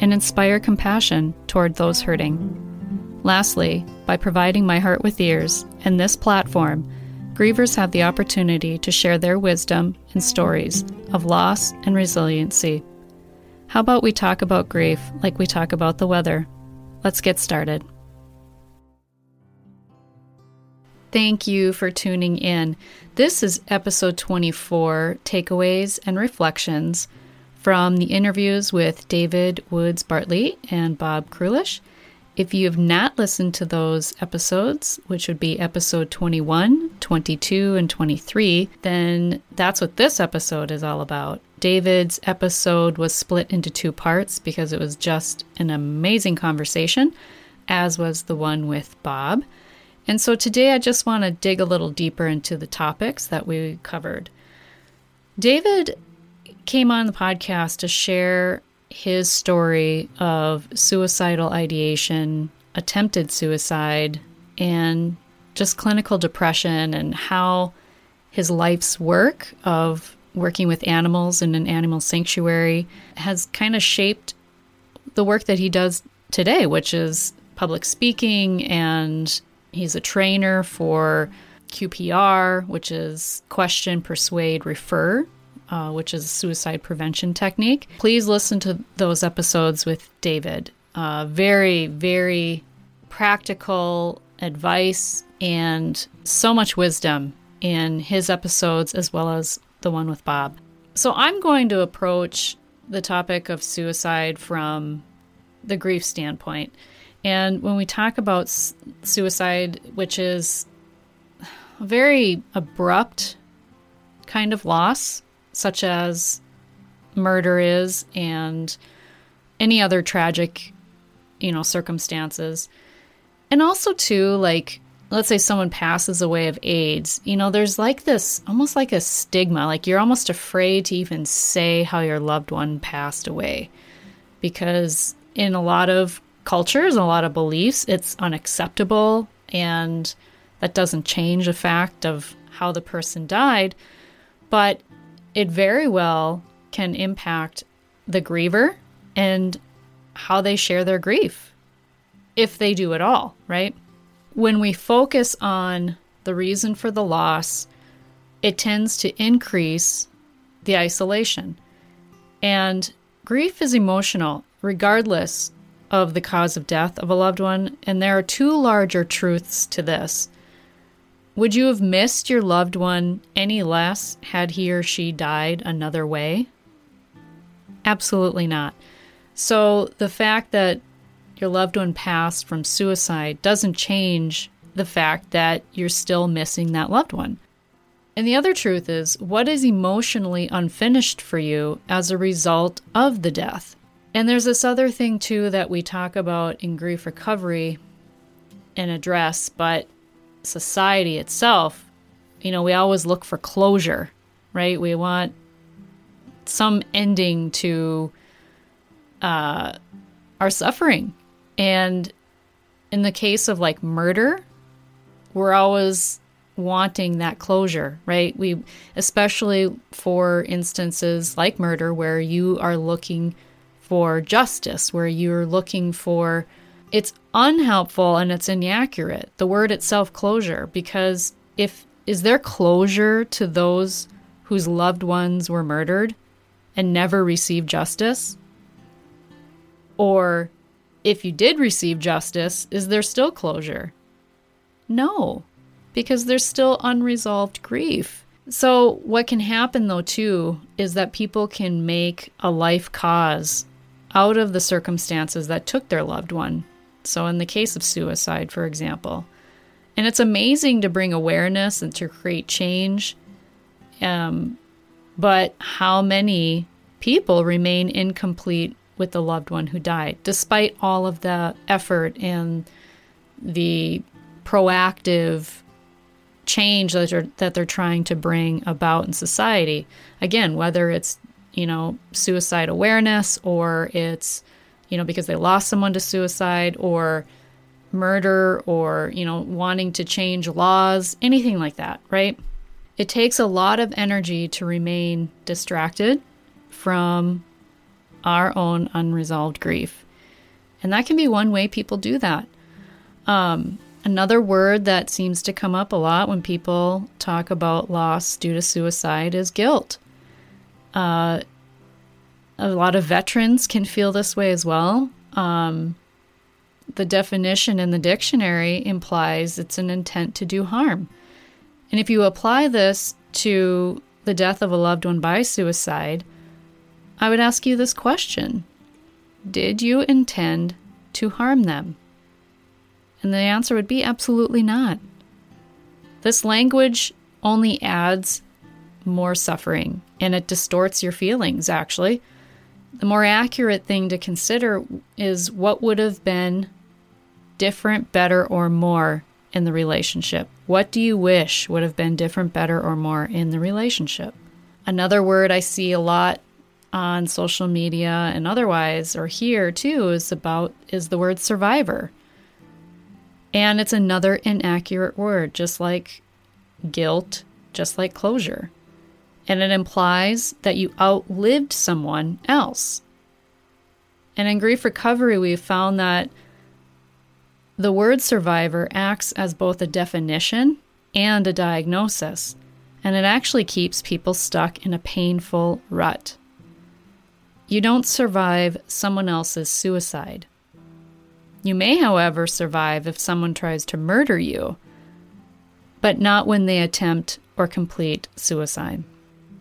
and inspire compassion toward those hurting. Lastly, by providing my heart with ears and this platform, grievers have the opportunity to share their wisdom and stories of loss and resiliency. How about we talk about grief like we talk about the weather? Let's get started. Thank you for tuning in. This is episode 24 Takeaways and Reflections from the interviews with David Woods Bartley and Bob Krulish. If you have not listened to those episodes, which would be episode 21, 22, and 23, then that's what this episode is all about. David's episode was split into two parts because it was just an amazing conversation, as was the one with Bob. And so today I just want to dig a little deeper into the topics that we covered. David came on the podcast to share his story of suicidal ideation, attempted suicide, and just clinical depression and how his life's work of working with animals in an animal sanctuary has kind of shaped the work that he does today, which is public speaking and He's a trainer for QPR, which is question, persuade, refer, uh, which is a suicide prevention technique. Please listen to those episodes with David. Uh, very, very practical advice and so much wisdom in his episodes as well as the one with Bob. So I'm going to approach the topic of suicide from the grief standpoint. And when we talk about suicide, which is a very abrupt kind of loss, such as murder is, and any other tragic, you know, circumstances. And also, too, like, let's say someone passes away of AIDS, you know, there's like this almost like a stigma. Like, you're almost afraid to even say how your loved one passed away because in a lot of cultures and a lot of beliefs, it's unacceptable. And that doesn't change the fact of how the person died. But it very well can impact the griever and how they share their grief, if they do at all, right? When we focus on the reason for the loss, it tends to increase the isolation. And grief is emotional, regardless of the cause of death of a loved one, and there are two larger truths to this. Would you have missed your loved one any less had he or she died another way? Absolutely not. So, the fact that your loved one passed from suicide doesn't change the fact that you're still missing that loved one. And the other truth is, what is emotionally unfinished for you as a result of the death? And there's this other thing too that we talk about in grief recovery and address, but society itself, you know, we always look for closure, right? We want some ending to uh, our suffering. And in the case of like murder, we're always wanting that closure, right? We, especially for instances like murder, where you are looking for justice, where you're looking for it's unhelpful and it's inaccurate. The word itself, closure, because if is there closure to those whose loved ones were murdered and never received justice? Or if you did receive justice, is there still closure? No, because there's still unresolved grief. So, what can happen though, too, is that people can make a life cause out of the circumstances that took their loved one. So, in the case of suicide, for example. And it's amazing to bring awareness and to create change. Um, but how many people remain incomplete with the loved one who died, despite all of the effort and the proactive change that they're, that they're trying to bring about in society. Again, whether it's, you know, suicide awareness or it's, you know, because they lost someone to suicide or murder or, you know, wanting to change laws, anything like that, right? It takes a lot of energy to remain distracted from our own unresolved grief. And that can be one way people do that. Um, another word that seems to come up a lot when people talk about loss due to suicide is guilt. Uh, a lot of veterans can feel this way as well. Um, the definition in the dictionary implies it's an intent to do harm. And if you apply this to the death of a loved one by suicide, I would ask you this question Did you intend to harm them? And the answer would be absolutely not. This language only adds more suffering and it distorts your feelings, actually. The more accurate thing to consider is what would have been different, better, or more in the relationship? What do you wish would have been different, better, or more in the relationship? Another word I see a lot on social media and otherwise or here too is about is the word survivor. And it's another inaccurate word just like guilt, just like closure. And it implies that you outlived someone else. And in grief recovery, we've found that the word survivor acts as both a definition and a diagnosis, and it actually keeps people stuck in a painful rut. You don't survive someone else's suicide. You may, however, survive if someone tries to murder you, but not when they attempt or complete suicide.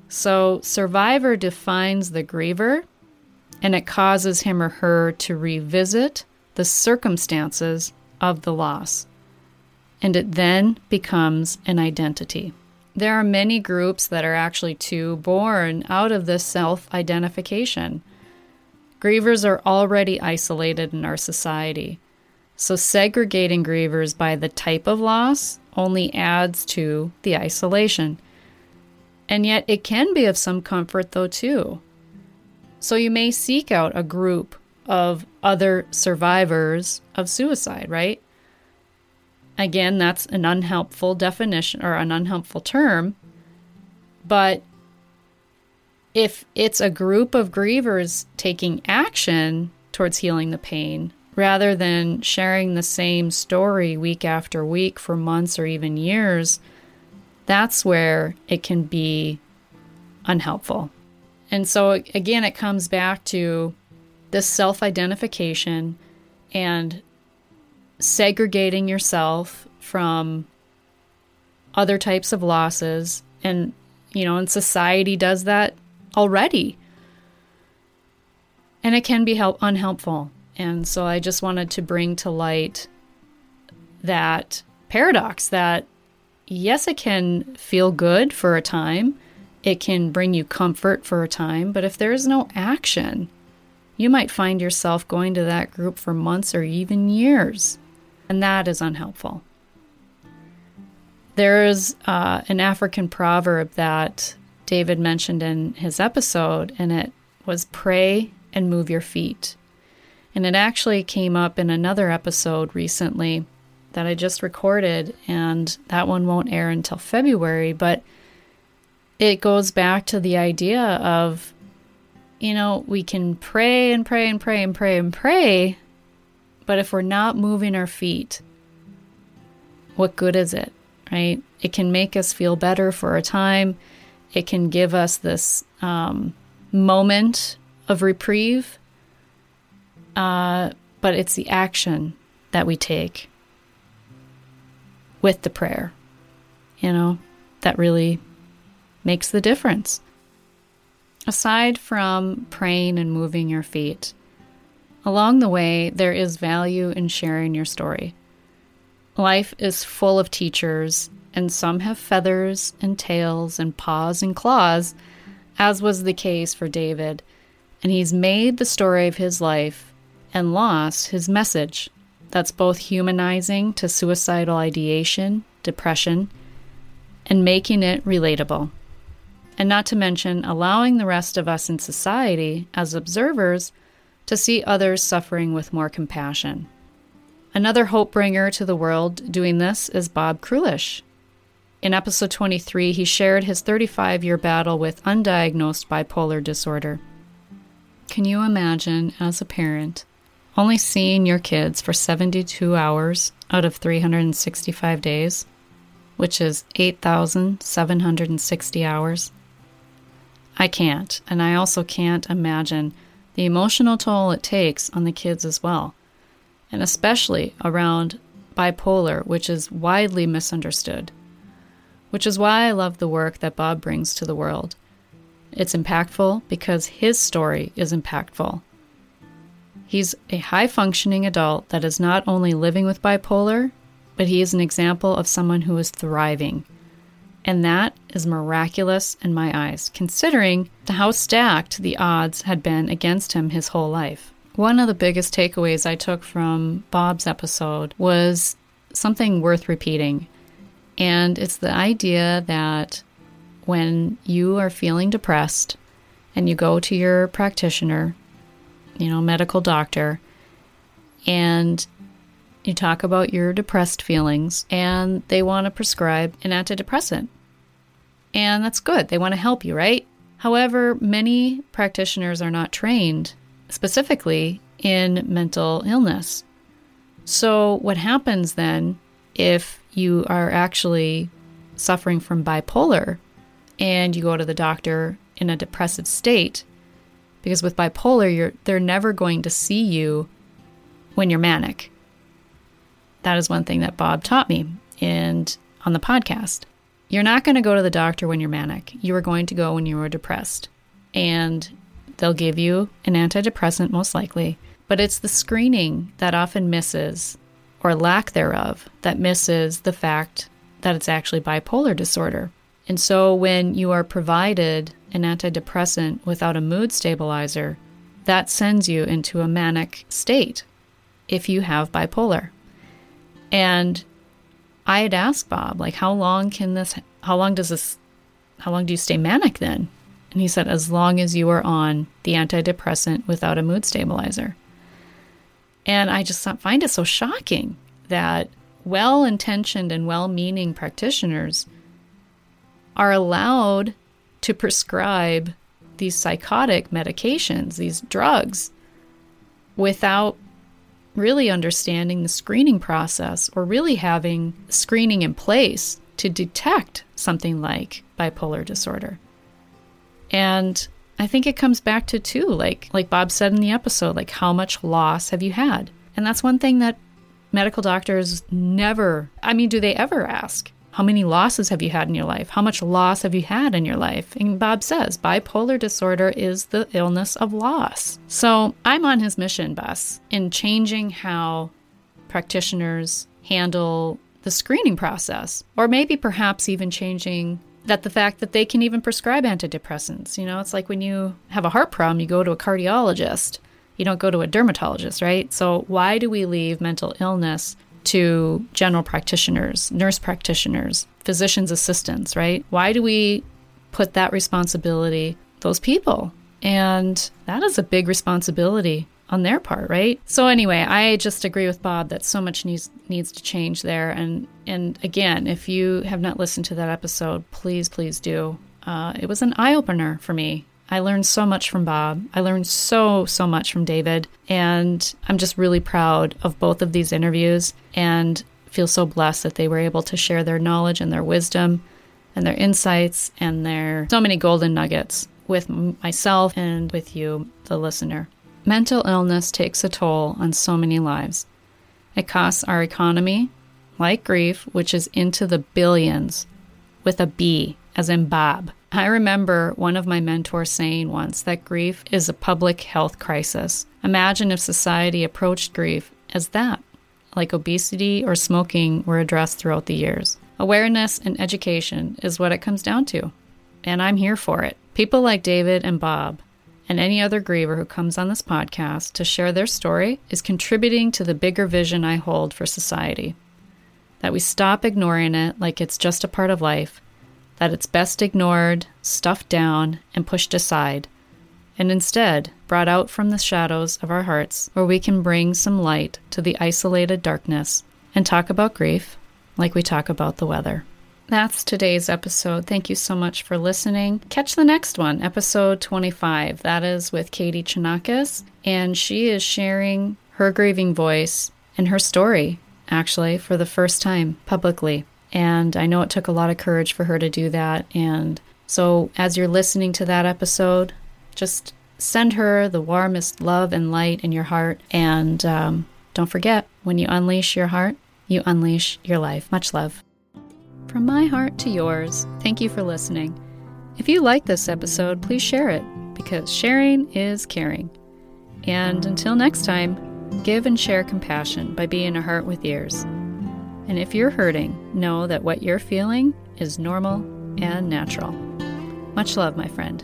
So, survivor defines the griever, and it causes him or her to revisit the circumstances of the loss, and it then becomes an identity. There are many groups that are actually too born out of this self identification. Grievers are already isolated in our society, so segregating grievers by the type of loss only adds to the isolation. And yet, it can be of some comfort, though, too. So, you may seek out a group of other survivors of suicide, right? Again, that's an unhelpful definition or an unhelpful term. But if it's a group of grievers taking action towards healing the pain, rather than sharing the same story week after week for months or even years, that's where it can be unhelpful. And so, again, it comes back to this self identification and segregating yourself from other types of losses. And you know and society does that already. And it can be help unhelpful. And so i just wanted to bring to light that paradox that yes it can feel good for a time it can bring you comfort for a time but if there is no action you might find yourself going to that group for months or even years and that is unhelpful. There is uh, an African proverb that David mentioned in his episode, and it was pray and move your feet. And it actually came up in another episode recently that I just recorded, and that one won't air until February, but it goes back to the idea of, you know, we can pray and pray and pray and pray and pray, but if we're not moving our feet, what good is it, right? It can make us feel better for a time. It can give us this um, moment of reprieve. Uh, but it's the action that we take with the prayer, you know, that really makes the difference. Aside from praying and moving your feet, Along the way, there is value in sharing your story. Life is full of teachers, and some have feathers and tails and paws and claws, as was the case for David. And he's made the story of his life and loss his message. That's both humanizing to suicidal ideation, depression, and making it relatable. And not to mention allowing the rest of us in society, as observers, to see others suffering with more compassion. Another hope bringer to the world doing this is Bob Krulish. In episode 23, he shared his 35 year battle with undiagnosed bipolar disorder. Can you imagine, as a parent, only seeing your kids for 72 hours out of 365 days, which is 8,760 hours? I can't, and I also can't imagine the emotional toll it takes on the kids as well, and especially around bipolar, which is widely misunderstood. Which is why I love the work that Bob brings to the world. It's impactful because his story is impactful. He's a high functioning adult that is not only living with bipolar, but he is an example of someone who is thriving. And that is miraculous in my eyes, considering how stacked the odds had been against him his whole life. One of the biggest takeaways I took from Bob's episode was something worth repeating. And it's the idea that when you are feeling depressed and you go to your practitioner, you know, medical doctor, and you talk about your depressed feelings, and they want to prescribe an antidepressant. And that's good. They want to help you, right? However, many practitioners are not trained specifically in mental illness. So, what happens then if you are actually suffering from bipolar and you go to the doctor in a depressive state? Because with bipolar, you're, they're never going to see you when you're manic. That is one thing that Bob taught me and on the podcast. You're not going to go to the doctor when you're manic. You are going to go when you are depressed. And they'll give you an antidepressant, most likely. But it's the screening that often misses, or lack thereof, that misses the fact that it's actually bipolar disorder. And so when you are provided an antidepressant without a mood stabilizer, that sends you into a manic state if you have bipolar. And I had asked Bob, like, how long can this, how long does this, how long do you stay manic then? And he said, as long as you are on the antidepressant without a mood stabilizer. And I just find it so shocking that well intentioned and well meaning practitioners are allowed to prescribe these psychotic medications, these drugs, without really understanding the screening process or really having screening in place to detect something like bipolar disorder. And I think it comes back to too like like Bob said in the episode like how much loss have you had? And that's one thing that medical doctors never I mean do they ever ask? How many losses have you had in your life? How much loss have you had in your life? And Bob says bipolar disorder is the illness of loss. So I'm on his mission bus in changing how practitioners handle the screening process, or maybe perhaps even changing that the fact that they can even prescribe antidepressants. You know, it's like when you have a heart problem, you go to a cardiologist. You don't go to a dermatologist, right? So, why do we leave mental illness to general practitioners, nurse practitioners, physician's assistants, right? Why do we put that responsibility those people? And that is a big responsibility on their part, right? So anyway, I just agree with Bob that so much needs needs to change there. And and again, if you have not listened to that episode, please please do. Uh, it was an eye opener for me. I learned so much from Bob. I learned so, so much from David. And I'm just really proud of both of these interviews and feel so blessed that they were able to share their knowledge and their wisdom and their insights and their so many golden nuggets with myself and with you, the listener. Mental illness takes a toll on so many lives. It costs our economy, like grief, which is into the billions with a B, as in Bob. I remember one of my mentors saying once that grief is a public health crisis. Imagine if society approached grief as that, like obesity or smoking were addressed throughout the years. Awareness and education is what it comes down to, and I'm here for it. People like David and Bob and any other griever who comes on this podcast to share their story is contributing to the bigger vision I hold for society. That we stop ignoring it like it's just a part of life, that it's best ignored, stuffed down, and pushed aside, and instead brought out from the shadows of our hearts where we can bring some light to the isolated darkness and talk about grief like we talk about the weather. That's today's episode. Thank you so much for listening. Catch the next one, episode 25. That is with Katie Chonakis, and she is sharing her grieving voice and her story, actually, for the first time publicly. And I know it took a lot of courage for her to do that. And so, as you're listening to that episode, just send her the warmest love and light in your heart. And um, don't forget, when you unleash your heart, you unleash your life. Much love. From my heart to yours, thank you for listening. If you like this episode, please share it because sharing is caring. And until next time, give and share compassion by being a heart with ears. And if you're hurting, know that what you're feeling is normal and natural. Much love, my friend.